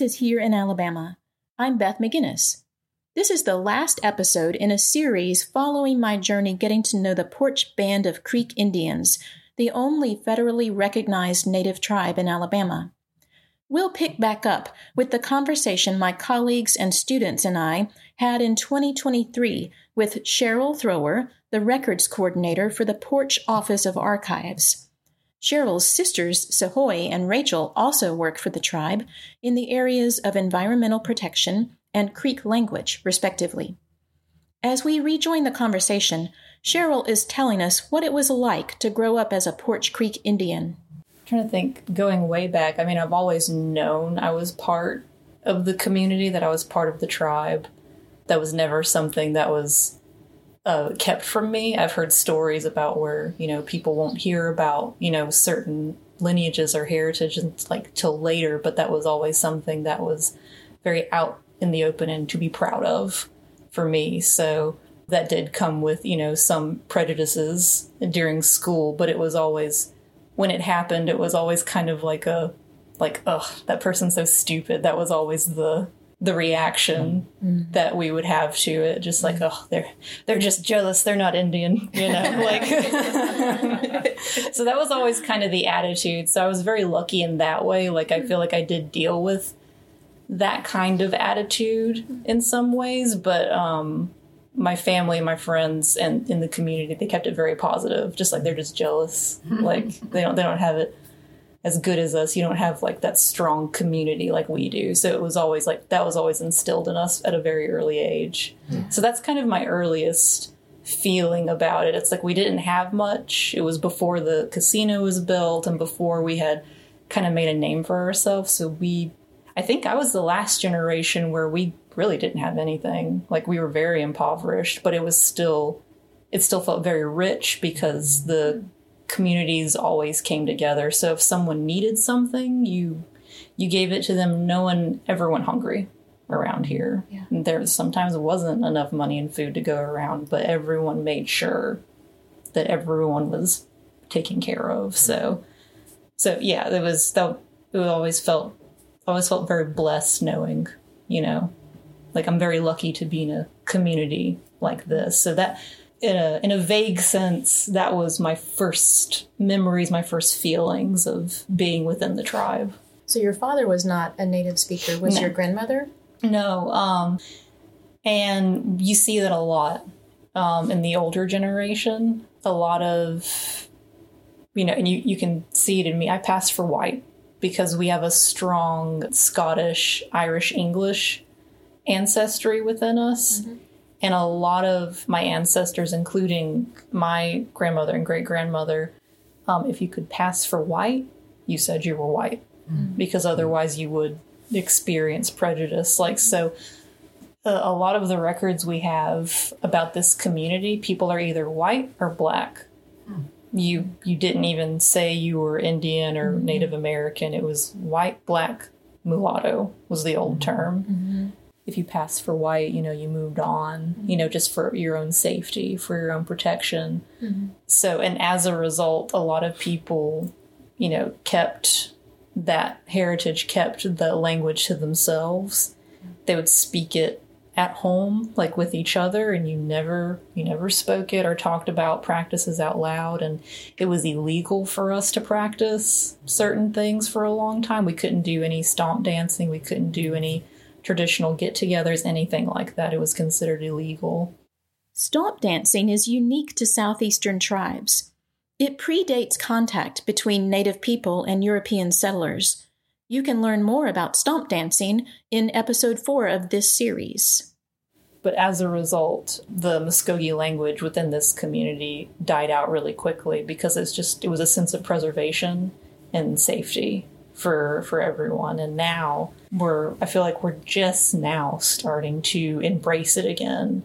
is Here in Alabama. I'm Beth McGinnis. This is the last episode in a series following my journey getting to know the Poarch Band of Creek Indians, the only federally recognized native tribe in Alabama. We'll pick back up with the conversation my colleagues and students and I had in 2023 with Cheryl Thrower, the records coordinator for the Poarch Office of Archives. Cheryl's sisters, Sahoy and Rachel, also work for the tribe in the areas of environmental protection and Creek language, respectively. As we rejoin the conversation, Cheryl is telling us what it was like to grow up as a Poarch Creek Indian. I'm trying to think, going way back, I mean, I've always known I was part of the community, that I was part of the tribe. That was never something that was uh, kept from me. I've heard stories about where you know people won't hear about you know certain lineages or heritage and like till later, but that was always something that was very out in the open and to be proud of for me. So that did come with you know some prejudices during school, but it was always when it happened, it was always kind of like a like ugh that person's so stupid. That was always the the reaction mm-hmm. that we would have to it just like oh they're they're just jealous they're not indian you know like so that was always kind of the attitude so i was very lucky in that way like i feel like i did deal with that kind of attitude in some ways but um my family my friends and in the community they kept it very positive just like they're just jealous like they don't they don't have it as good as us. You don't have like that strong community like we do. So it was always like that was always instilled in us at a very early age. Mm. So that's kind of my earliest feeling about it. It's like we didn't have much. It was before the casino was built and before we had kind of made a name for ourselves. So we I think I was the last generation where we really didn't have anything. Like we were very impoverished, but it was still it still felt very rich because the communities always came together. So if someone needed something, you you gave it to them. No one ever went hungry around here. Yeah. There sometimes wasn't enough money and food to go around, but everyone made sure that everyone was taken care of. So so yeah, it was that it always felt always felt very blessed knowing, you know, like I'm very lucky to be in a community like this. So that in a in a vague sense, that was my first memories, my first feelings of being within the tribe. So your father was not a native speaker. Was no. your grandmother? No. Um, and you see that a lot um, in the older generation. A lot of, you know, and you, you can see it in me. I passed for white because we have a strong Scottish, Irish, English ancestry within us. Mm-hmm. And a lot of my ancestors, including my grandmother and great grandmother, um, if you could pass for white, you said you were white mm-hmm. because otherwise you would experience prejudice. Like, so uh, a lot of the records we have about this community, people are either white or black. Mm. You you didn't even say you were Indian or mm-hmm. Native American. It was white, black, mulatto was the old mm-hmm. term. If you passed for white, you know, you moved on, you know, just for your own safety, for your own protection. Mm-hmm. So, and as a result, a lot of people, you know, kept that heritage, kept the language to themselves. They would speak it at home, like with each other, and you never, you never spoke it or talked about practices out loud. And it was illegal for us to practice certain things for a long time. We couldn't do any stomp dancing. We couldn't do any traditional get togethers, anything like that. It was considered illegal. Stomp dancing is unique to southeastern tribes. It predates contact between native people and European settlers. You can learn more about stomp dancing in episode 4 of this series. But as a result, the Muskogee language within this community died out really quickly because it's just it was a sense of preservation and safety for for everyone. And now we're i feel like we're just now starting to embrace it again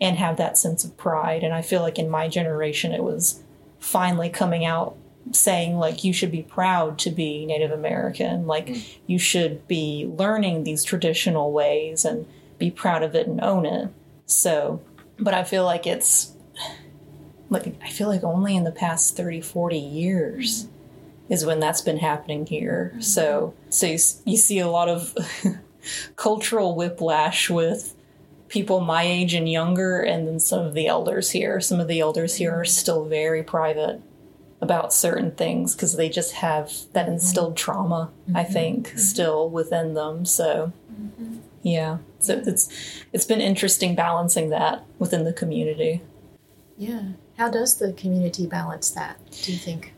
and have that sense of pride. And i feel like in my generation it was finally coming out saying like you should be proud to be native american. Like mm. you should be learning these traditional ways and be proud of it and own it. So but i feel like it's like i feel like only in the past 30 40 years is when that's been happening here. Mm-hmm. So, so you, you see a lot of cultural whiplash with people my age and younger, and then some of the elders here. Some of the elders here are mm-hmm. still very private about certain things because they just have that mm-hmm. instilled trauma, I think, still within them. So, yeah, so it's it's been interesting balancing that within the community. Yeah. How does the community balance that, do you think?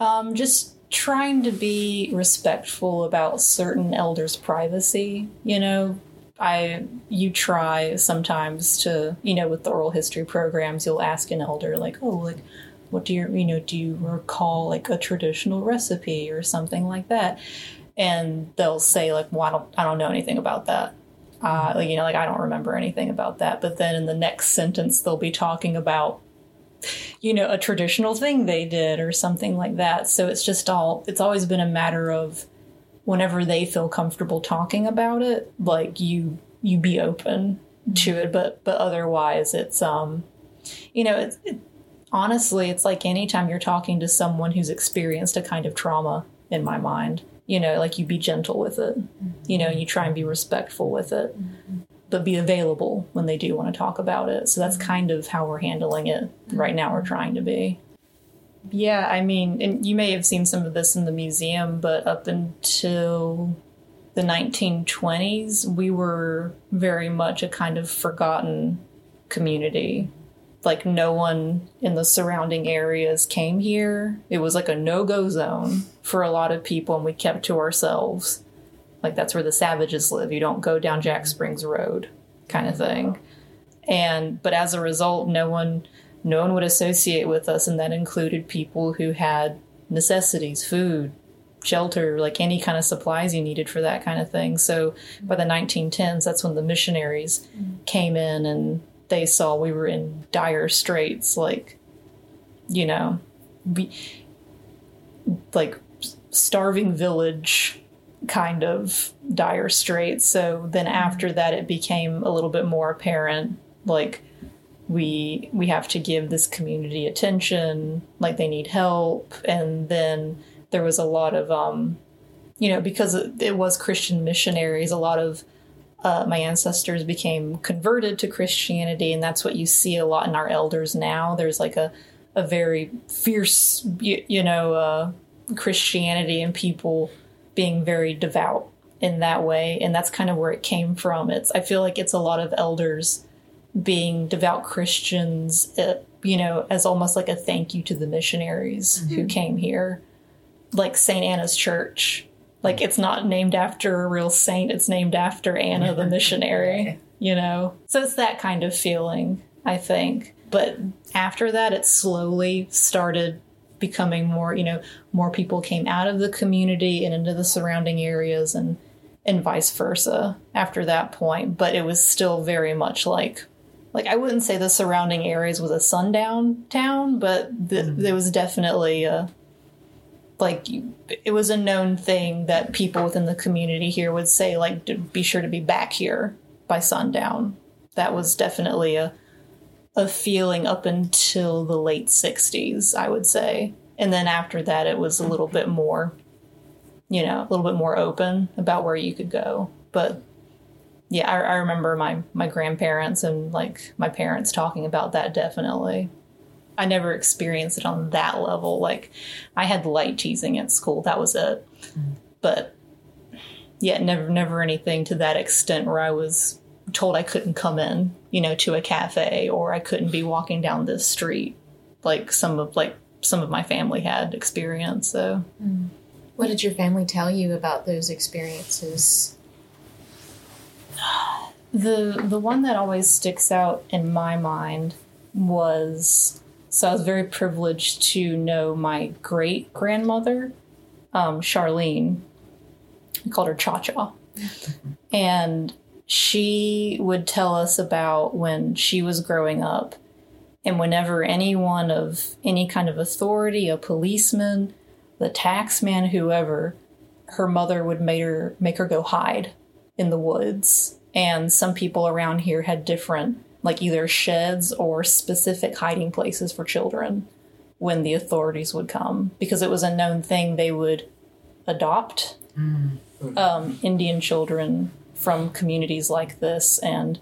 Um, just trying to be respectful about certain elders' privacy. You know, I you try sometimes to you know with the oral history programs, you'll ask an elder like, oh, like what do you you know do you recall like a traditional recipe or something like that, and they'll say like, well, I don't I don't know anything about that. Uh, you know, like I don't remember anything about that. But then in the next sentence, they'll be talking about you know, a traditional thing they did or something like that. So it's just all, it's always been a matter of whenever they feel comfortable talking about it, like you, you be open to it. But, but otherwise it's, um, you know, it's, it, honestly, it's like anytime you're talking to someone who's experienced a kind of trauma in my mind, you know, like you be gentle with it, you know, you try and be respectful with it but be available when they do want to talk about it. So that's mm-hmm. kind of how we're handling it mm-hmm. right now. We're trying to be. Yeah, I mean, and you may have seen some of this in the museum, but up until the 1920s, we were very much a kind of forgotten community. Like, no one in the surrounding areas came here. It was like a no go zone for a lot of people, and we kept to ourselves like that's where the savages live. You don't go down jack springs road kind of thing. And but as a result no one no one would associate with us and that included people who had necessities food shelter like any kind of supplies you needed for that kind of thing. So by the 1910s that's when the missionaries came in and they saw we were in dire straits like you know we, like starving village kind of dire straits. So then after that, it became a little bit more apparent, like we we have to give this community attention, like they need help, and then there was a lot of um, you know, because it, was Christian missionaries, a lot of uh, my ancestors became converted to Christianity, and that's what you see a lot in our elders now. There's like a a very fierce, you, you know, uh, Christianity and people being very devout in that way and that's kind of where it came from. It's i feel like it's a lot of elders being devout christians uh, you know as almost like a thank you to the missionaries who came here. Like st anna's church. Like it's not named after a real saint it's named after anna the missionary you know? So it's that kind of feeling i think. But after that it slowly started becoming more you know more people came out of the community and into the surrounding areas and and vice versa after that point. But it was still very much like like i wouldn't say the surrounding areas was a sundown town but th- mm-hmm. there was definitely a like you- it was a known thing that people within the community here would say like be sure to be back here by sundown. That was definitely a a feeling up until the late 60s, I would say. And then after that, it was a little bit more, you know, a little bit more open about where you could go. But yeah, I, I remember my, my grandparents and like my parents talking about that definitely. I never experienced it on that level. Like, I had light teasing at school, that was it. But yeah, never, never anything to that extent where I was told I couldn't come in, you know, to a cafe or I couldn't be walking down this street like some of like some of my family had experienced. So What did your family tell you about those experiences? the the one that always sticks out in my mind was so I was very privileged to know my great grandmother, um, Charlene. We called her Cha Cha. and she would tell us about when she was growing up and whenever anyone of any kind of authority, a policeman, the taxman, whoever, her mother would make her make her go hide in the woods. And some people around here had different like either sheds or specific hiding places for children. when the authorities would come because it was a known thing they would adopt um, Indian children from communities like this. And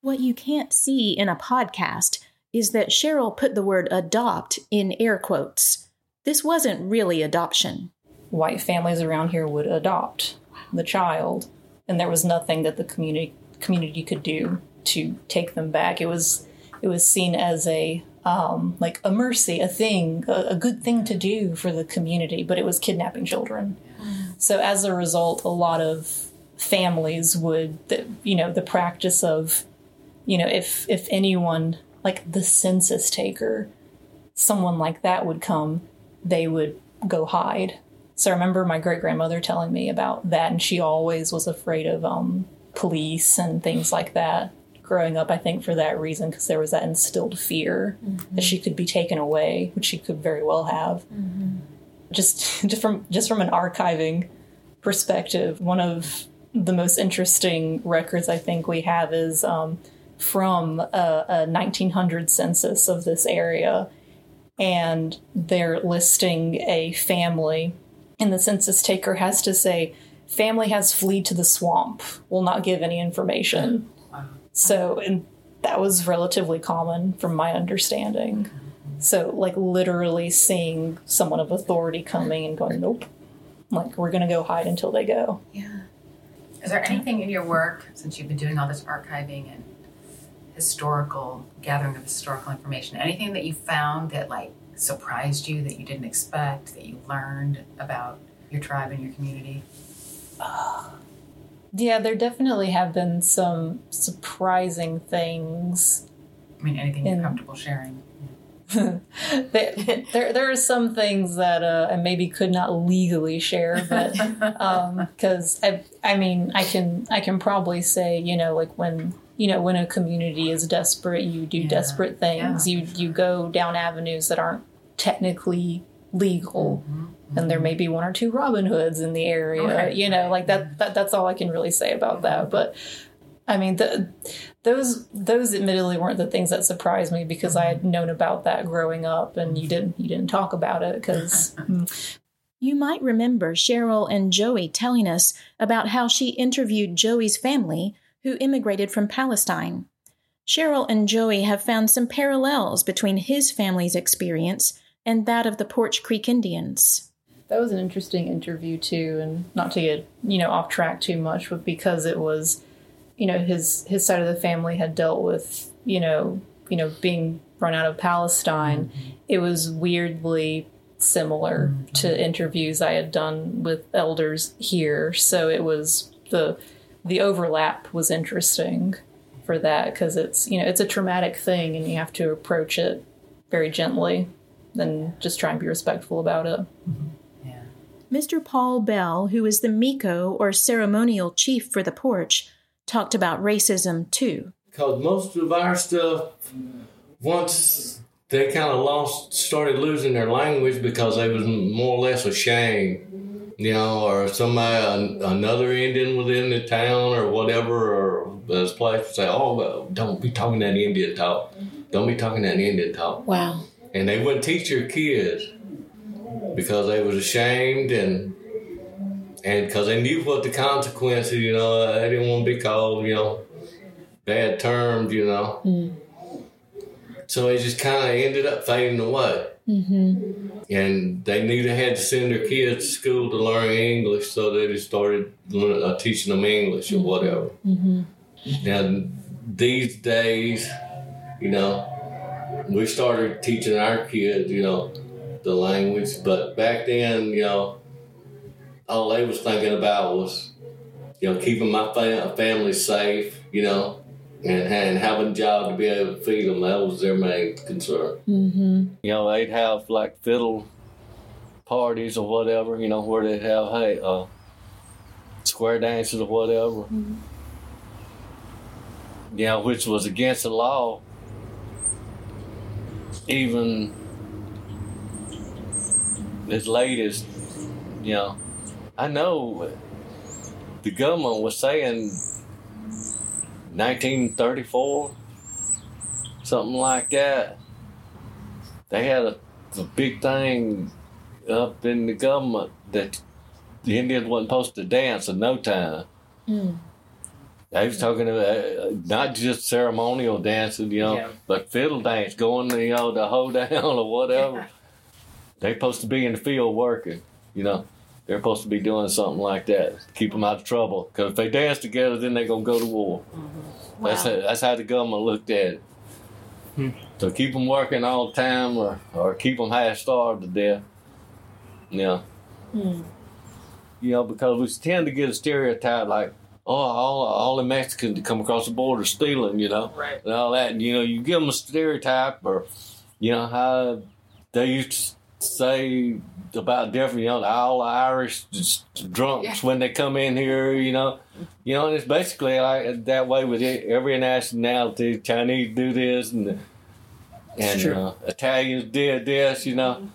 What you can't see in a podcast is that Cheryl put the word adopt in air quotes. This wasn't really adoption. white families around here would adopt the child, and there was nothing that the community community could do to take them back. It was it was seen as a um, like a mercy, a thing, a, a good thing to do for the community, but it was kidnapping children. So as a result, a lot of families would, you know, the practice of, you know, if if anyone like the census taker, someone like that would come, they would go hide. So I remember my great grandmother telling me about that, and she always was afraid of um, police and things like that. Growing up, I think for that reason, because there was that instilled fear that she could be taken away, which she could very well have. Just, just from just from an archiving perspective, one of the most interesting records I think we have is um, from a, a 1900 census of this area, and they're listing a family, and the census taker has to say, "Family has fled to the swamp. Will not give any information." So, and that was relatively common from my understanding. So, like literally seeing someone of authority coming and going, "Nope." Like we're gonna go hide until they go. Yeah. Is there anything in your work, since you've been doing all this archiving and historical gathering of historical information, anything that you found that like surprised you that you didn't expect, that you learned about your tribe and your community? Yeah, there definitely have been some surprising things. I mean, anything you're comfortable sharing? there, there, there are some things that uh, I maybe could not legally share, but um, because I, I mean, I can, I can probably say, you know, like when, you know, when a community is desperate, you do Yeah. desperate things. You, you go down avenues that aren't technically legal, mm-hmm. and there may be one or two Robin Hoods in the area. Right, You know, like that, that. That's all I can really say about that. Mm-hmm. But I mean, the, those those admittedly weren't the things that surprised me because I had known about that growing up, and you didn't you didn't talk about it because You might remember Cheryl and Joey telling us about how she interviewed Joey's family who immigrated from Palestine. Cheryl and Joey have found some parallels between his family's experience and that of the Poarch Creek Indians. that was an interesting interview too. And not to get you know off track too much, but because it was you know his his side of the family had dealt with you know you know being run out of Palestine, mm-hmm. it was weirdly similar mm-hmm. to interviews I had done with elders here. So it was the the overlap was interesting for that because it's you know it's a traumatic thing and you have to approach it very gently and just try and be respectful about it. Mm-hmm. Yeah. Mr. Paul Bell, who is the Miko or ceremonial chief for the Poarch, talked about racism too. Because most of our stuff, once they kind of lost, started losing their language because they was more or less ashamed, you know, or somebody, an- another Indian within the town or whatever, or this place would say, oh, well, don't be talking that Indian talk. Don't be talking that Indian talk. Wow. And they wouldn't teach their kids because they was ashamed and and because they knew what the consequences, you know, they didn't want to be called, you know, bad terms, you know. So it just kind of ended up fading away. Mm-hmm. And they knew they had to send their kids to school to learn English, so they just started uh, teaching them English or whatever. Now, these days, you know, we started teaching our kids, you know, the language, but back then, you know, all they was thinking about was, you know, keeping my fa- family safe, you know, and, and having a job to be able to feed them. That was their main concern. Mm-hmm. You know, they'd have like fiddle parties or whatever, you know, where they'd have, hey, uh, square dances or whatever. You know, which was against the law. Even as late as, you know, I know the government was saying 1934, something like that. They had a a big thing up in the government that the Indians wasn't supposed to dance in no time. Mm. They was talking about uh, not just ceremonial dancing, you know, Yeah. but fiddle dance, going, you know, to hold down or whatever. They're supposed to be in the field working, you know. They're supposed to be doing something like that, keep them out of trouble. Because if they dance together, then they're gonna go to war. That's Wow. how, that's how the government looked at it. Hmm. So keep them working all the time, or or keep them half starved to death. Yeah, Hmm. you know, because we tend to get a stereotype like, oh, all all the Mexicans that come across the border stealing, you know, Right. and all that. And, you know, you give them a stereotype, or you know how they used to say about different, you know, all the Irish drunks Yeah. when they come in here, you know, you know, and it's basically like that way with it- every nationality. Chinese do this, and and uh, Italians did this, you know,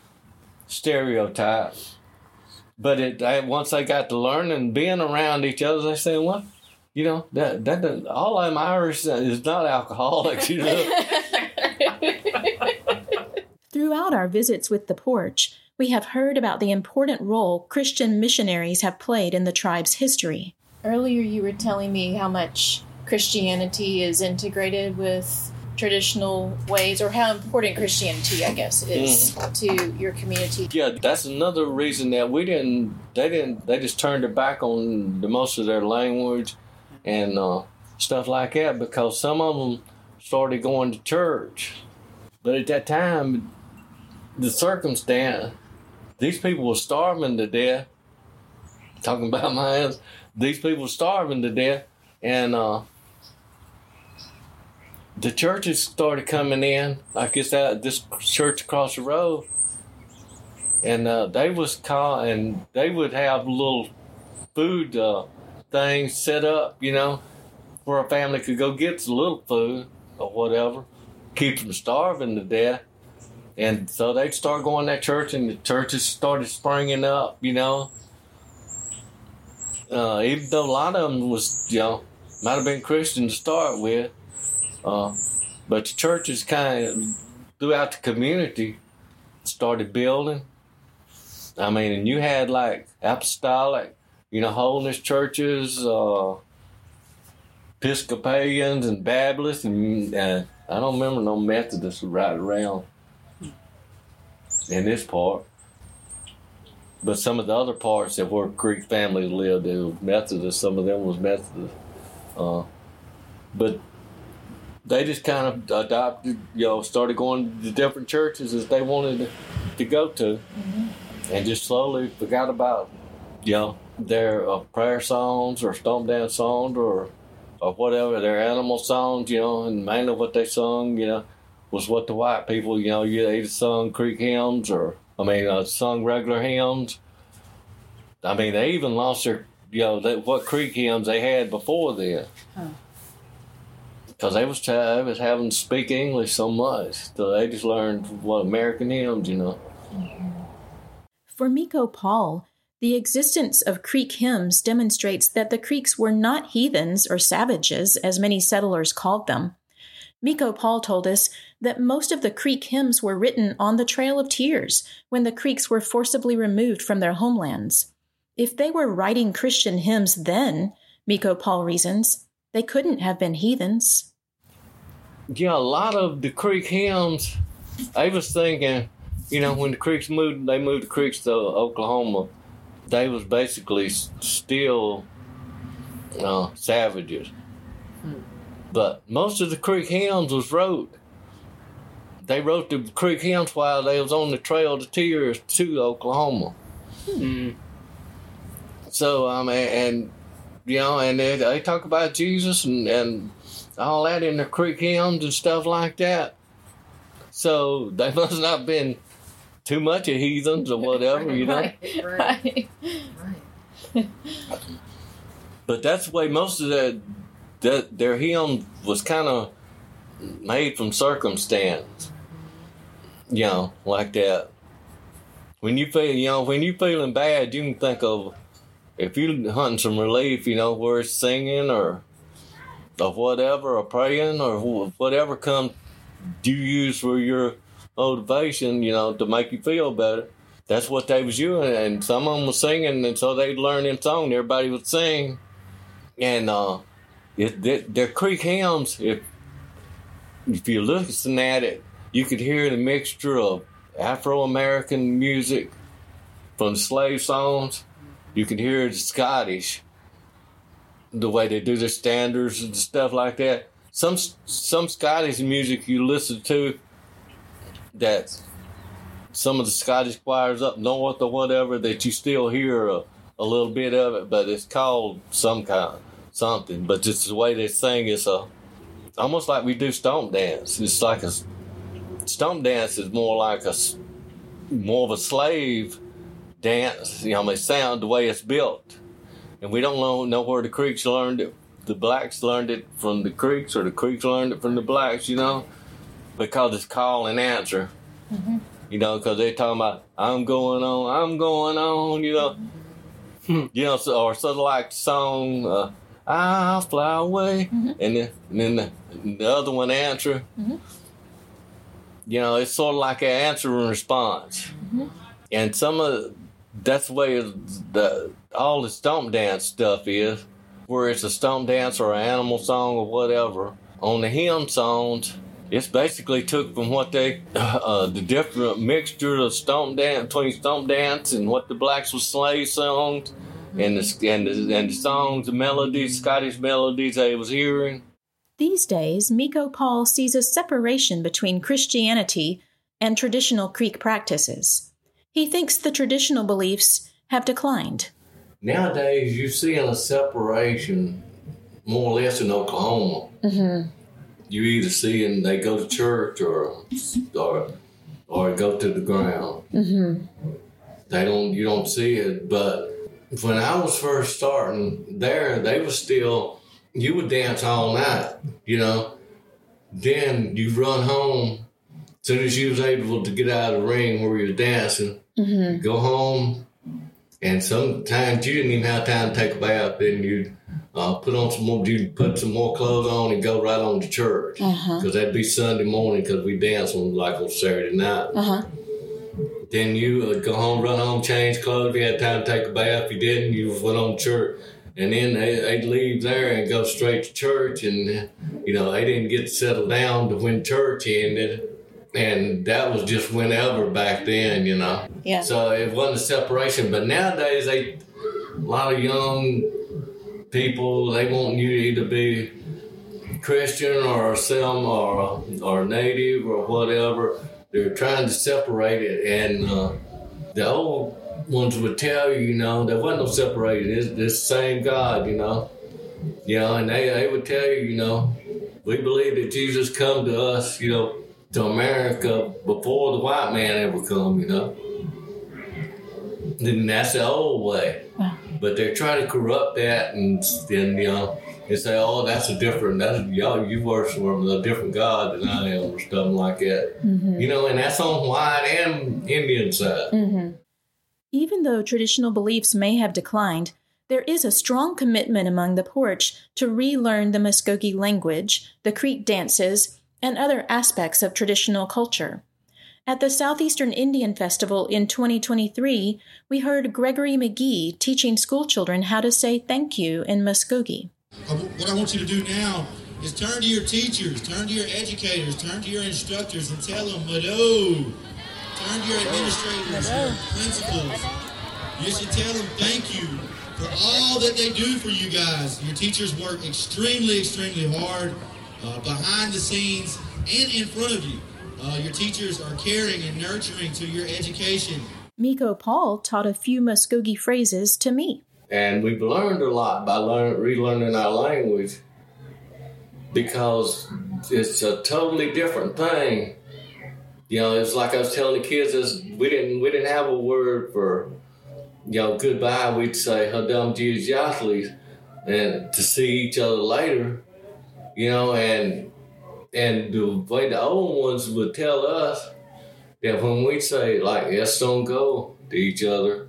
stereotype. But it once they got to learning, being around each other, they say, "Well, you know, that that all them Irish is not alcoholics, you know." Throughout our visits with the Poarch, we have heard about the important role Christian missionaries have played in the tribe's history. Earlier, you were telling me how much Christianity is integrated with traditional ways, or how important Christianity, I guess, is to your community. Yeah, that's another reason that we didn't. They didn't. They just turned their back on the most of their language and uh, stuff like that because some of them started going to church. But at that time, the circumstance, these people were starving to death. Talking about my hands, these people were starving to death, and uh, the churches started coming in. I guess that this church across the road and uh, they was call and they would have little food uh, things set up, you know, where a family could go get some little food or whatever, keep from starving to death. And so they'd start going to church, and the churches started springing up, you know. Uh, even though a lot of them was, you know, might have been Christian to start with, uh, but the churches kind of throughout the community started building. I mean, and you had like apostolic, you know, holiness churches, uh, Episcopalians and Baptists, and I don't remember no Methodists right around in this part. But some of the other parts that where Creek families lived, they were Methodist. Some of them was Methodist. Uh, but they just kind of adopted, you know, started going to different churches as they wanted to, go to and just slowly forgot about you know their uh, prayer songs or stomp dance songs or or whatever their animal songs you know and mainly what they sung you know was what the white people you know you either sung creek hymns or I mean uh, sung regular hymns I mean they even lost their you know that what creek hymns they had before then. Because they was t- they was having to speak English so much so they just learned what American hymns you know. For Miko Paul, the existence of Creek hymns demonstrates that the Creeks were not heathens or savages, as many settlers called them. Miko Paul told us that most of the Creek hymns were written on the Trail of Tears when the Creeks were forcibly removed from their homelands. If they were writing Christian hymns then, Miko Paul reasons, they couldn't have been heathens. yeah, a lot of the Creek hymns, I was thinking, you know, when the Creeks moved, they moved the Creeks to Oklahoma, they was basically s- still uh, savages. But most of the Creek hymns was wrote. They wrote the Creek hymns while they was on the trail to Tears to Oklahoma. Mm. So um and, and you know and they, they talk about Jesus and and all that in the Creek hymns and stuff like that. So they must not been too much of heathens or whatever, you know. Right, right, right. But that's the way most of their that their hymn was kind of made from circumstance. You know, like that. When you feel, you know, when you feeling bad, you can think of if you hunting some relief, you know, where it's singing or or whatever, or praying or whatever comes you use for your motivation, you know, to make you feel better. That's what they was doing, and some of them was singing, and so they'd learn in song. Everybody would sing, and uh, it, they, their Creek hymns. If if you listen at it, you could hear the mixture of Afro American music from slave songs. You could hear the Scottish, the way they do their standards and stuff like that. Some some Scottish music you listen to that some of the Scottish choirs up north or whatever that you still hear a, a little bit of it, but it's called some kind something. But just the way they sing is a almost like we do stomp dance. It's like a stomp dance is more like a more of a slave dance. You know, they sound the way it's built, and we don't know know where the Creeks learned it. The blacks learned it from the Creeks, or the Creeks learned it from the blacks. You know, because it's call and answer. You know, because they're talking about I'm going on, I'm going on. You know, you know, so, or sort of like song. Uh, I'll fly away, mm-hmm. and then, and then the, the other one answer. Mm-hmm. You know, it's sort of like an answer and response, mm-hmm. and some of that's the way the all the stomp dance stuff is, where it's a stomp dance or an animal song or whatever. On the hymn songs, it's basically took from what they uh, uh the different mixture of stomp dance between stomp dance and what the blacks was slave songs and the and the, and the songs, the melodies, Scottish melodies I was hearing. These days, Miko Paul sees a separation between Christianity and traditional Creek practices. He thinks the traditional beliefs have declined. Nowadays, you're seeing a separation more or less in Oklahoma. Mm-hmm. You either seeing they go to church or or or go to the ground. Mm-hmm. They don't. You don't see it, but when I was first starting there, they were still. You would dance all night, you know. Then you run home. As soon as you was able to get out of the ring where you're dancing, you go home, and sometimes you didn't even have time to take a bath. Then you'd uh, put on some more, you'd put some more clothes on and go right on to church. Because that'd be Sunday morning because we dance on like on Saturday night. Uh-huh. Then you would go home, run home, change clothes. You had time to take a bath, if you didn't, you went on church. And then they, they'd leave there and go straight to church. And, you know, they didn't get settled down to when church ended. And that was just whenever back then, you know. Yeah. So it wasn't a separation. But nowadays, they a lot of young people they want you to be Christian or some or or native or whatever. They're trying to separate it, and uh, the old ones would tell you, you know, there wasn't no separation. It's the same God, you know. You know, and they, they would tell you, you know, we believe that Jesus come to us, you know, to America before the white man ever come, you know. Then that's the old way. But they're trying to corrupt that and then, you know, and say, oh, that's a different, that's, y'all, you worship a different God than I am or something like that. Mm-hmm. You know, and that's on white and Indian side. Mm-hmm. Even though traditional beliefs may have declined, there is a strong commitment among the Poarch to relearn the Muskogee language, the Creek dances, and other aspects of traditional culture. At the Southeastern Indian Festival in 2023, we heard Gregory McGee teaching schoolchildren how to say thank you in Muskogee. What I want you to do now is turn to your teachers, turn to your educators, turn to your instructors, and tell them, Mado. Turn to your administrators, your principals. You should tell them thank you for all that they do for you guys. Your teachers work extremely, extremely hard uh, behind the scenes and in front of you. Uh, your teachers are caring and nurturing to your education. Miko Paul taught a few Muskogee phrases to me. And we've learned a lot by learn, relearning our language because it's a totally different thing. You know, it's like I was telling the kids, is we didn't we didn't have a word for you know goodbye. We'd say "Hadam Jews Yaslis," and to see each other later. You know, and and the way the old ones would tell us that when we'd say like "Yes, don't go" to each other,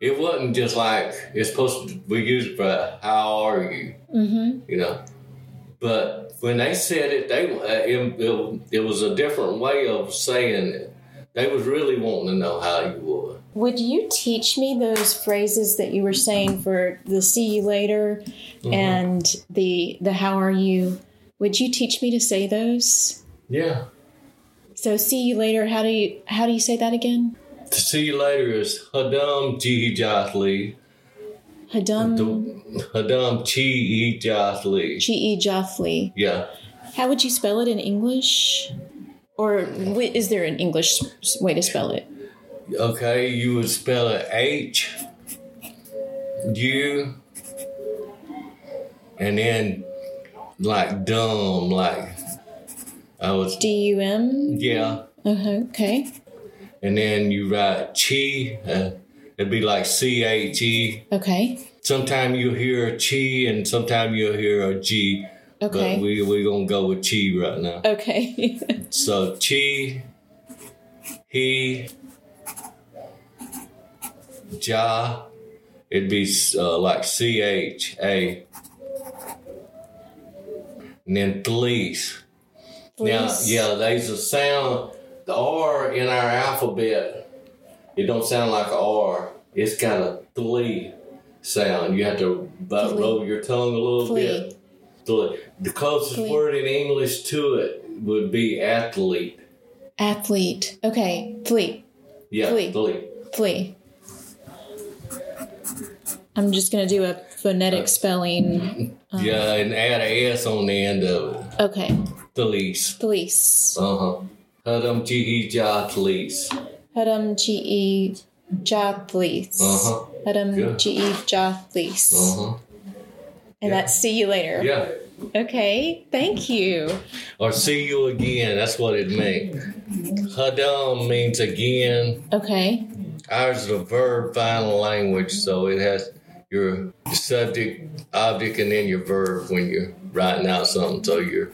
it wasn't just like it's supposed to. We use it for "How are you?" Mm-hmm. you know. But when they said it, they uh, it, it, it was a different way of saying it. They was really wanting to know how you were. Would you teach me those phrases that you were saying for the see you later and the the how are you? Would you teach me to say those? Yeah. So see you later. How do you how do you say that again? To see you later is Hadam Jihi Jothli. Hadum Hadam Chi Jothli. G E Jothli. Yeah. How would you spell it in English? Or is there an English way to spell it? Okay, you would spell it H U and then like dumb, like I was D U M. yeah, Uh-huh. Okay. And then you write chi. Uh, it'd be like C H E. Okay. Sometimes you'll hear a chi, and sometimes you'll hear a G. Okay. But we we gonna go with chi right now. Okay. So chi, he, ja, it'd be uh, like C H A, and then police. Now, Please. yeah, there's a sound. The R in our alphabet, it don't sound like R. It's got a three sound. You have to about roll your tongue a little bit. Three. The closest word in English to it would be athlete. Athlete. Okay. Fleet. Yeah, athlete. Flee. I'm just to do a phonetic spelling. Yeah, and add a S on the end of it. Okay. Police. Police. Uh huh. Hadam jihi ja police. Hadam G-E Ja Police. Uh huh. Hadam Good. G-E Ja Police. Uh huh. And yeah. that's see you later. Yeah. Okay. Thank you. Or see you again. That's what it means. Hadam means again. Okay. Ours is a verb final language, so it has your subject, object, and then your verb when you're writing out something. So your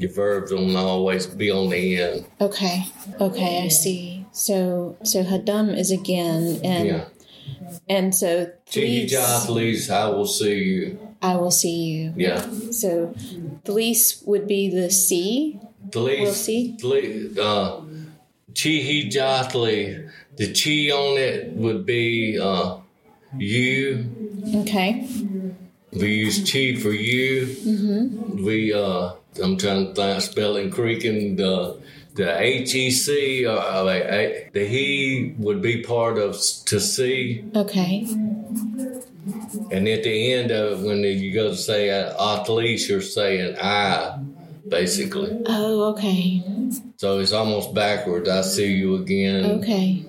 your verbs don't always be on the end. Okay. Okay, I see. So so Hadam is again and Yeah. and so ja please, I will see you. I will see you. Yeah. So Thlees would be the C. Please, We'll see. please, uh, chi hi jatli. The chi on it would be uh, you. Okay. We use chi for you. Mm-hmm. We uh, I'm trying to think, spell it in Greek and the the H E C. Uh, uh, eh, the he would be part of to see, Okay. and at the end of it, when you go to say uh, athlete, you're saying I, basically. Oh, okay. So it's almost backwards. I see you again. Okay.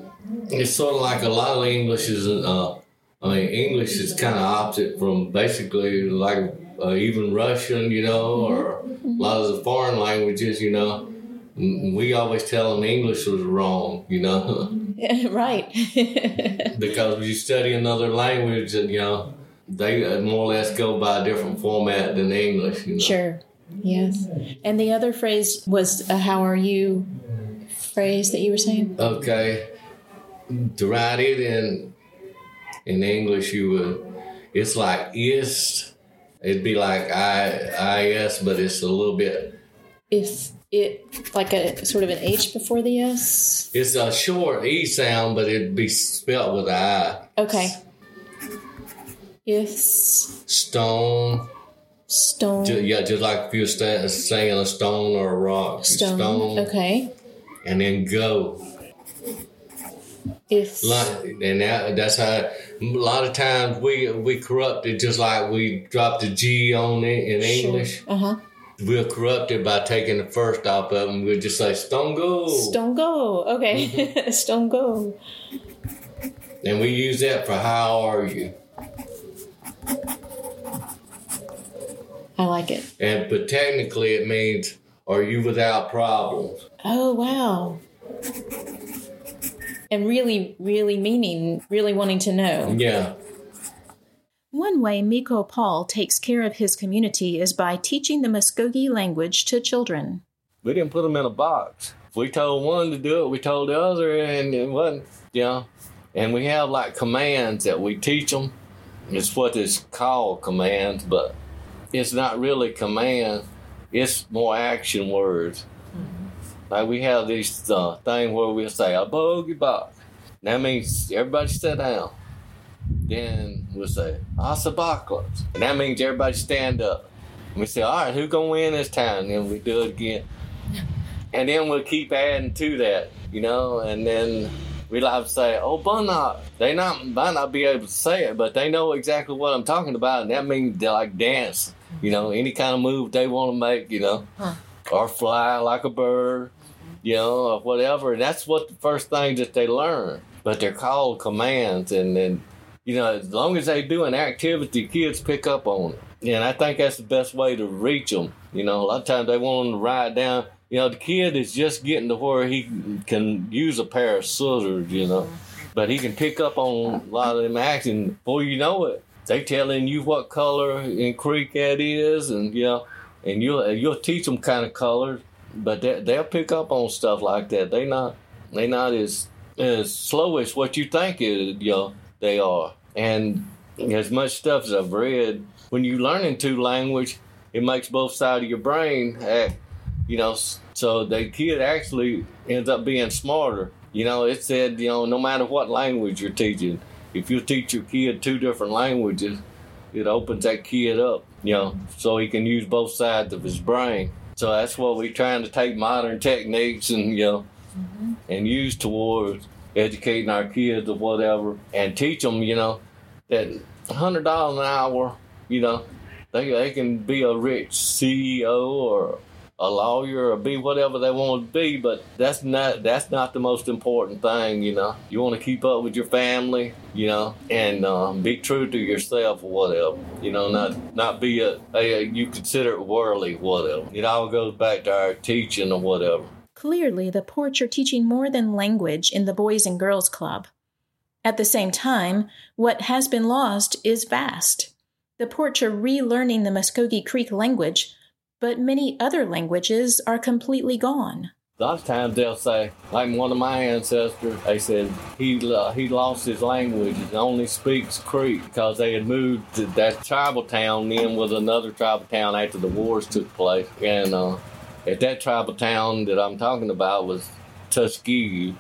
It's sort of like a lot of English is, uh, I mean, English is kind of opposite from basically like uh, even Russian, you know, or a lot of the foreign languages, you know. Mm, We always tell them English was wrong, you know, right. because when you study another language, and you know, they uh, more or less go by a different format than English, you know. sure. Yes. And the other phrase was a how are you phrase that you were saying? Okay. To write it in in English, you would. It's like is. It'd be like I is, but it's a little bit. If it like a sort of an H before the S. It's a short e sound, but it'd be spelt with I. Okay. Yes. Stone. stone Ju- yeah, just like if you're sta- saying a stone or a rock. You stone. Okay. And then go. If and that, that's how a lot of times we we corrupt it just like we drop the G on it in English. Uh huh. We'll corrupt it by taking the first off of them. We'll just say Stone Go. Stone go. Okay. Mm-hmm. Stone go. And we use that for how are you? I like it. And but technically it means are you without problems? Oh wow. And really, really meaning, really wanting to know. Yeah. One way Miko Paul takes care of his community is by teaching the Muskogee language to children. We didn't put them in a box. If we told one to do it, we told the other, and it wasn't, you know. And we have like commands that we teach them. It's what is called commands, but it's not really command. it's more action words. Like we have this uh, thing where we'll say a bogey box. That means everybody sit down. Then we'll say Asabaklas. And that means everybody stand up. And we say, all right, who gonna win this time? And then we do it again. And then we'll keep adding to that, you know, and then we like to say, oh, Bunnock. They not might not be able to say it, but they know exactly what I'm talking about, and that means they like dance, you know, any kind of move they want to make, you know, Huh. or fly like a bird, you know, or whatever. That's what the first thing that they learn. But they're called commands, and then, you know, as long as they do an activity, kids pick up on it. And I think that's the best way to reach them. You know, a lot of times they want them to ride down. You know, the kid is just getting to where he can use a pair of scissors, you know, but he can pick up on a lot of them action. Before you know it, they telling you what color in creek that is, and you know, and you'll you'll teach them kind of colors, but they, they'll pick up on stuff like that. They not they not as as slow as what you think it, you know they are. And as much stuff as I've read, when you learn in two language, it makes both sides of your brain act, you know, so the kid actually ends up being smarter. You know, it said, you know, no matter what language you're teaching, if you teach your kid two different languages, it opens that kid up, you know, so he can use both sides of his brain. So that's what we're trying to take modern techniques and, you know, mm-hmm. and use towards educating our kids or whatever and teach them, you know, that $100 an hour, you know, they, they can be a rich CEO or a lawyer or be whatever they want to be, but that's not that's not the most important thing, you know. You want to keep up with your family, you know, and um, be true to yourself or whatever, you know. Not not be a, a you consider it worldly, whatever. It all goes back to our teaching or whatever. Clearly, the Poarch are teaching more than language in the Boys and Girls Club. At the same time, what has been lost is vast. The Poarch are relearning the Muskogee Creek language, but many other languages are completely gone. A lot of times they'll say, like one of my ancestors, they said he uh, he lost his language and only speaks Creek because they had moved to that tribal town then with another tribal town after the wars took place. And uh, at that tribal town that I'm talking about was Tuskegee,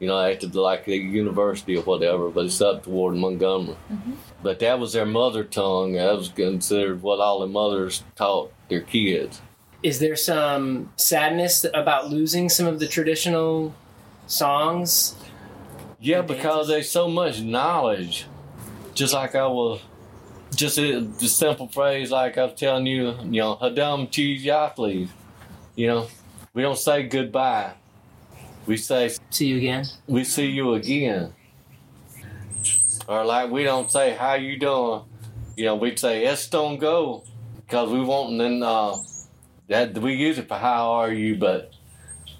you know, after the, like the university or whatever, but it's up toward Montgomery. But that was their mother tongue. That was considered what all the mothers taught their kids. Is there some sadness about losing some of the traditional songs? Yeah, because there's so much knowledge. Just like I was, just a, the simple phrase like I was telling you, you know, Hadam cheese please. You know, we don't say goodbye. We say See you again. we see you again. Or like we don't say how you doing. You know, we'd say don't go because we want then uh, that we use it for how are you, but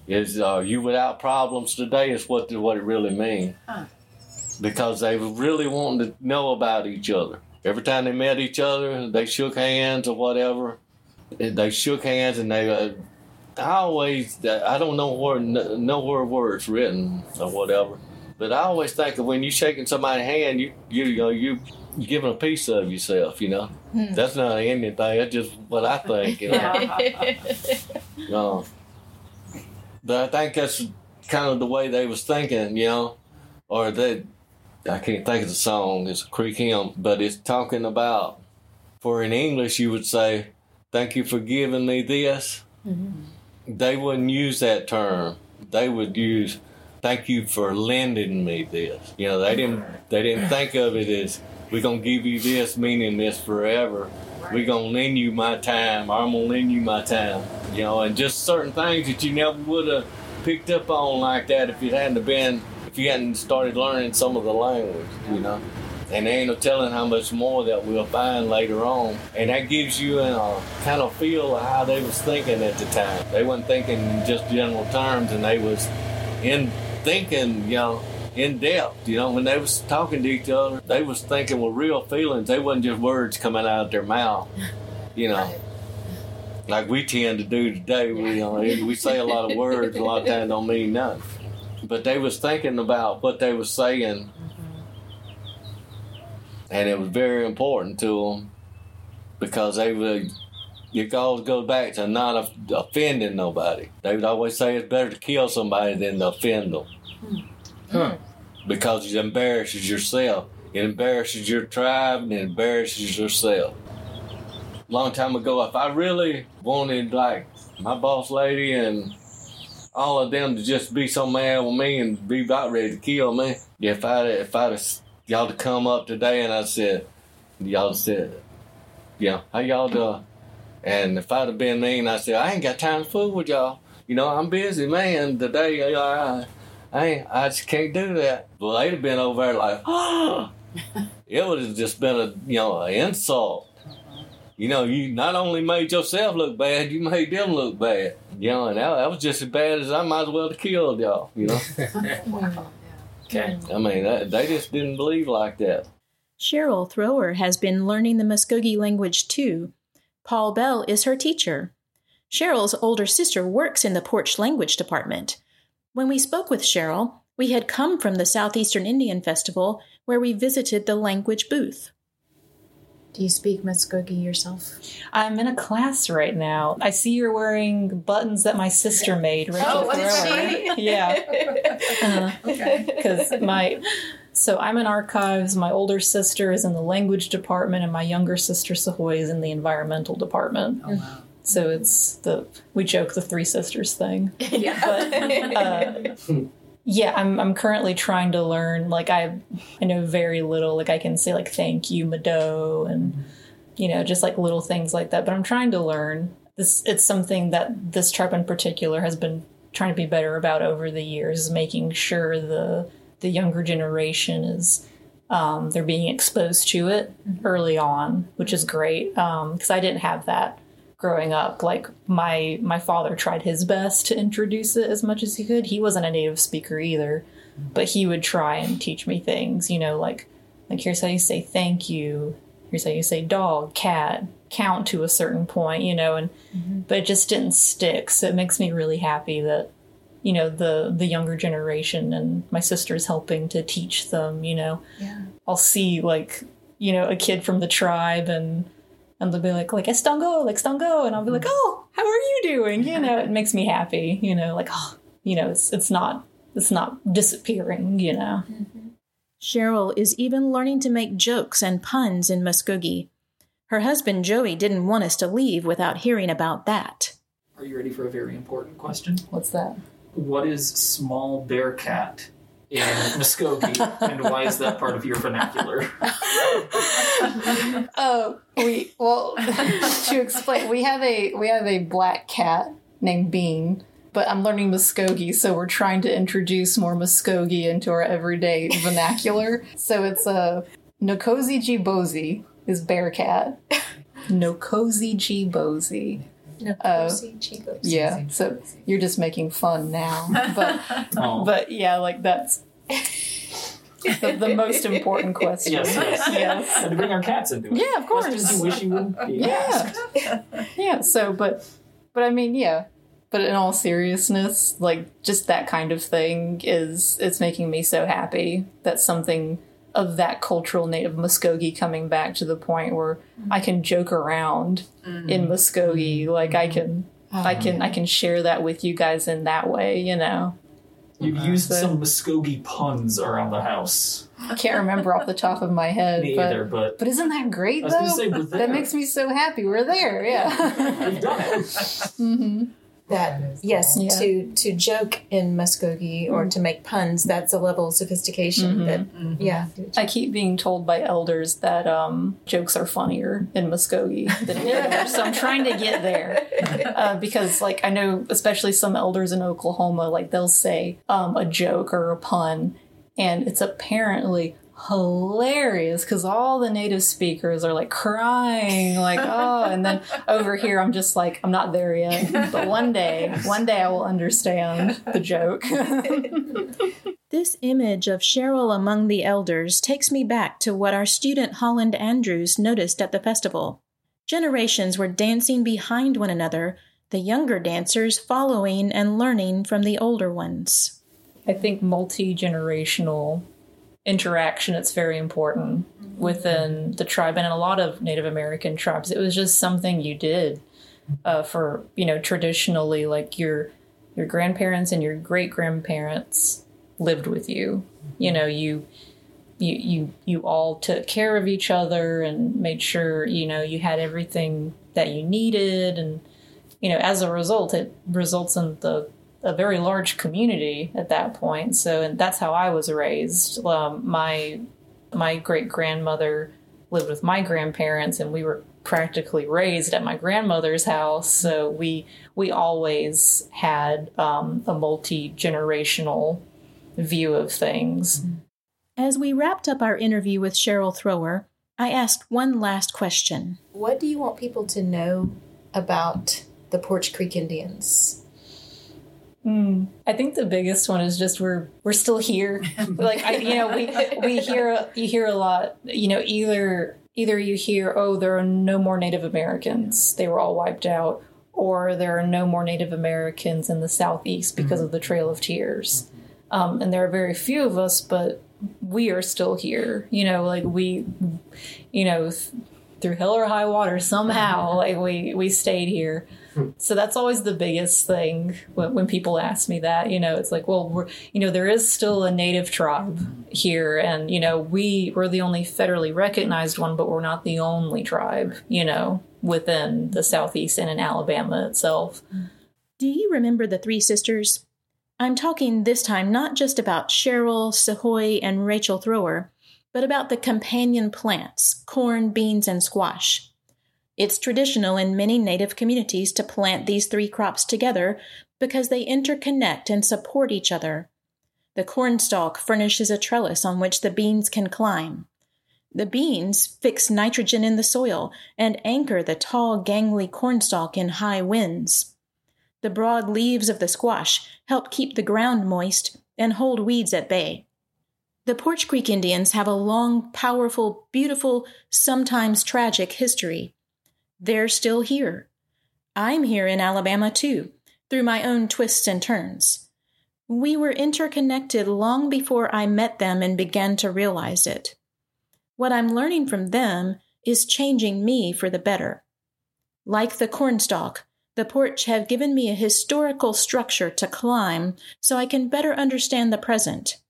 is uh, you without problems today is what the, what it really means. Huh. Because they were really wanting to know about each other. Every time they met each other, they shook hands or whatever. They shook hands and they. Uh, I always, I don't know where, know where where it's written or whatever, but I always think of when you're shaking somebody's hand, you you you know you giving a piece of yourself. You know, hmm. that's not anything. That's just what I think. You know. But I think that's kind of the way they was thinking, you know, or they. I can't think of the song. It's a Creek hymn, but it's talking about. For in English, you would say, "Thank you for giving me this." Mm-hmm. They wouldn't use that term. They would use, "Thank you for lending me this." You know, they didn't. They didn't think of it as, "We're gonna give you this," meaning this forever. We're gonna lend you my time. I'm gonna lend you my time. You know, and just certain things that you never would have picked up on like that if it hadn't been if you hadn't started learning some of the language. You know. And there ain't no telling how much more that we'll find later on. And that gives you a uh, kind of feel of how they was thinking at the time. They wasn't thinking in just general terms, and they was in thinking, you know, in depth. You know, when they was talking to each other, they was thinking with real feelings. They wasn't just words coming out of their mouth. You know, like we tend to do today. We you know, we say a lot of words, a lot of times don't mean nothing. But they was thinking about what they was saying mm-hmm. and it was very important to them because they would it always goes back to not offending nobody. They would always say it's better to kill somebody than to offend them. Hmm. Huh. Because it embarrasses yourself. It embarrasses your tribe and it embarrasses yourself. Long time ago, if I really wanted like my boss lady and all of them to just be so mad with me and be about ready to kill me, if I if I'd have y'all to come up today and I said, y'all said, yeah, how y'all doing? And if I'd have been mean, I said, I ain't got time to fool with y'all. You know, I'm busy, man. Today, I, I ain't, I just can't do that. Well, they'd have been over there like, it would have just been a, you know, an insult. You know, you not only made yourself look bad, you made them look bad. You know, and that, that was just as bad as I might as well have killed y'all. You know, Okay. I mean, that, they just didn't believe like that. Cheryl Thrower has been learning the Muskogee language too. Paul Bell is her teacher. Cheryl's older sister works in the Poarch Language Department. When we spoke with Cheryl, we had come from the Southeastern Indian Festival where we visited the language booth. Do you speak Muskogee yourself? I'm in a class right now. I see you're wearing buttons that my sister made. Rachel Oh, was Thrower. she? Yeah, Uh, okay. because my so I'm in archives. My older sister is in the language department, and my younger sister Sahoy is in the environmental department. Oh, wow. So it's the we joke the three sisters thing. yeah. But uh, yeah, I'm I'm currently trying to learn. Like I I know very little. Like I can say like thank you, Mado, and you know just like little things like that. But I'm trying to learn. This it's something that this tribe in particular has been trying to be better about over the years. Making sure the the younger generation is um, they're being exposed to it mm-hmm. early on, which is great um, because I didn't have that growing up. Like my my father tried his best to introduce it as much as he could. He wasn't a native speaker either mm-hmm. but he would try and teach me things you know like like here's how you say thank you. Here's how you say dog cat count to a certain point you know and mm-hmm. but it just didn't stick. So it makes me really happy that you know the the younger generation and my sister's helping to teach them you know Yeah. i'll see like you know a kid from the tribe and and they'll be like like estongo like stongo and i'll be like mm-hmm. oh how are you doing you know it makes me happy you know like oh you know it's it's not it's not disappearing you know mm-hmm. Cheryl is even learning to make jokes and puns in Muskogee. Her husband Joey didn't want us to leave without hearing about that. Are you ready for a very important question? what's that What is small bear cat in Muskogee, and why is that part of your vernacular? Oh, we well to explain, we have a we have a black cat named Bean, but I'm learning Muskogee, so we're trying to introduce more Muskogee into our everyday vernacular. So it's a Nokozi G Bozy is bear cat. Nokozi G Bozy. No, Oh. Cozy Chicos. Yeah, so you're just making fun now, but Oh, but yeah, like that's the, the most important question. yes, yes. yes. And to bring our cats into it. Yeah, of course. Questions you wish you wouldn't be Yeah. asked. yeah so but but i mean yeah but in all seriousness like just that kind of thing is it's making me so happy that something of that cultural native muskogee coming back to the point where i can joke around mm-hmm. in muskogee. Like i can mm-hmm. i can i can share that with you guys in that way you know? You've uh, used So- some Muskogee puns around the house. i can't remember off the top of my head Me but either, but but isn't that great I was though? say, we're there. that makes me so happy. We're there yeah. We've done it. hmm That yes, Yeah. to to joke in Muskogee or to make puns, that's a level of sophistication Mhm. that yeah. I keep being told by elders that um, jokes are funnier in Muskogee than in Denver, so I'm trying to get there uh, because, like, I know especially some elders in Oklahoma, like they'll say um, a joke or a pun, and it's apparently hilarious because all the native speakers are like crying, like oh, and then over here I'm just like I'm not there yet, but one day, one day I will understand the joke. This image of Cheryl among the elders takes me back to what our student Holland Andrews noticed at the festival. Generations were dancing behind one another, the younger dancers following and learning from the older ones. I think multi generational interaction it's very important within the tribe and in a lot of Native American tribes. It was just something you did uh, for you know traditionally, like your your grandparents and your great grandparents lived with you. You know you. You, you you all took care of each other and made sure you know you had everything that you needed and you know as a result it results in the a very large community at that point. So and that's how i was raised. Um, my my great grandmother lived with my grandparents and we were practically raised at my grandmother's house. So we we always had um, a multi-generational view of things. As we wrapped up our interview with Cheryl Thrower, I asked one last question. What do you want people to know about the Poarch Creek Indians? Mm, I think the biggest one is just we're we're still here. like I, you know, we we hear you hear a lot. You know, either either you hear, oh, there are no more Native Americans; they were all wiped out, or there are no more Native Americans in the southeast because of the Trail of Tears. Um, and there are very few of us, but we are still here. You know, like we, you know, through hell or high water, somehow, mm-hmm. like we we stayed here. Hmm. So that's always the biggest thing when, when people ask me that. You know, it's like, well, we're, you know, there is still a native tribe here, and you know, we we're the only federally recognized one, but we're not the only tribe. You know, within the southeast and in Alabama itself. Do you remember the three sisters? I'm talking this time not just about Cheryl, Sahoy, and Rachel Thrower, but about the companion plants corn, beans, and squash. It's traditional in many native communities to plant these three crops together because they interconnect and support each other. The cornstalk furnishes a trellis on which the beans can climb. The beans fix nitrogen in the soil and anchor the tall, gangly cornstalk in high winds. The broad leaves of the squash help keep the ground moist and hold weeds at bay. The Poarch Creek Indians have a long, powerful, beautiful, sometimes tragic history. They're still here. I'm here in Alabama too, through my own twists and turns. We were interconnected long before I met them and began to realize it. What I'm learning from them is changing me for the better. Like the cornstalk, the Poarch have given me a historical structure to climb so I can better understand the present.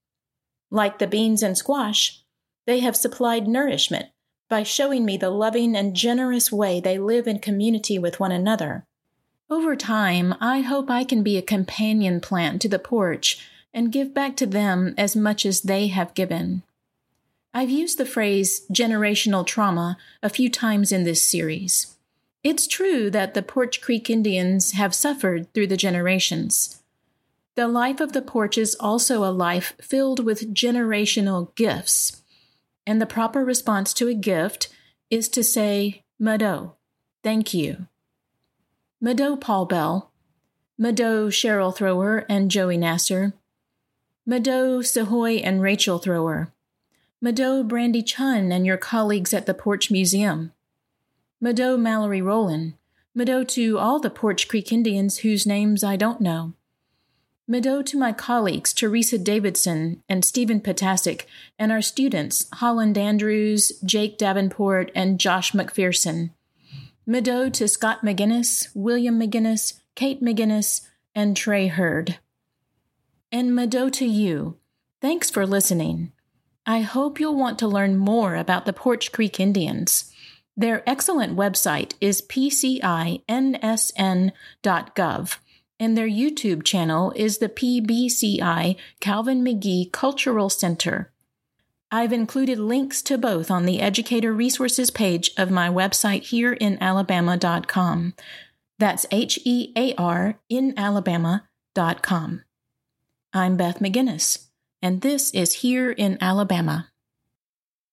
Like the beans and squash, they have supplied nourishment by showing me the loving and generous way they live in community with one another. Over time, I hope I can be a companion plant to the Poarch and give back to them as much as they have given. I've used the phrase generational trauma a few times in this series. It's true that the Poarch Creek Indians have suffered through the generations. The life of the Poarch is also a life filled with generational gifts and the proper response to a gift is to say, Mado, thank you. Mado Paul Bell, Mado Cheryl Thrower and Joey Nasser, Mado Sahoy and Rachel Thrower, Mado Brandy Chun and your colleagues at the Poarch Museum, Mado Mallory Rowland, Mado to all the Poarch Creek Indians whose names I don't know. Mado to my colleagues Theresa Davidson and Steven Potaczek, and our students Holland Andrews, Jake Davenport, and Josh McPherson. Mado to Scott McGinnis, William McGinnis, Kate McGinnis, and Trey Hurd. And Mado to you. Thanks for listening. I hope you'll want to learn more about the Poarch Creek Indians. Their excellent website is pcinsn.gov and their YouTube channel is the PBCI Calvin McGhee Cultural Center. I've included links to both on the Educator Resources page of my website here in Alabama.com. That's H E A R in Alabama.com. I'm Beth McGinnis, and this is Here in Alabama.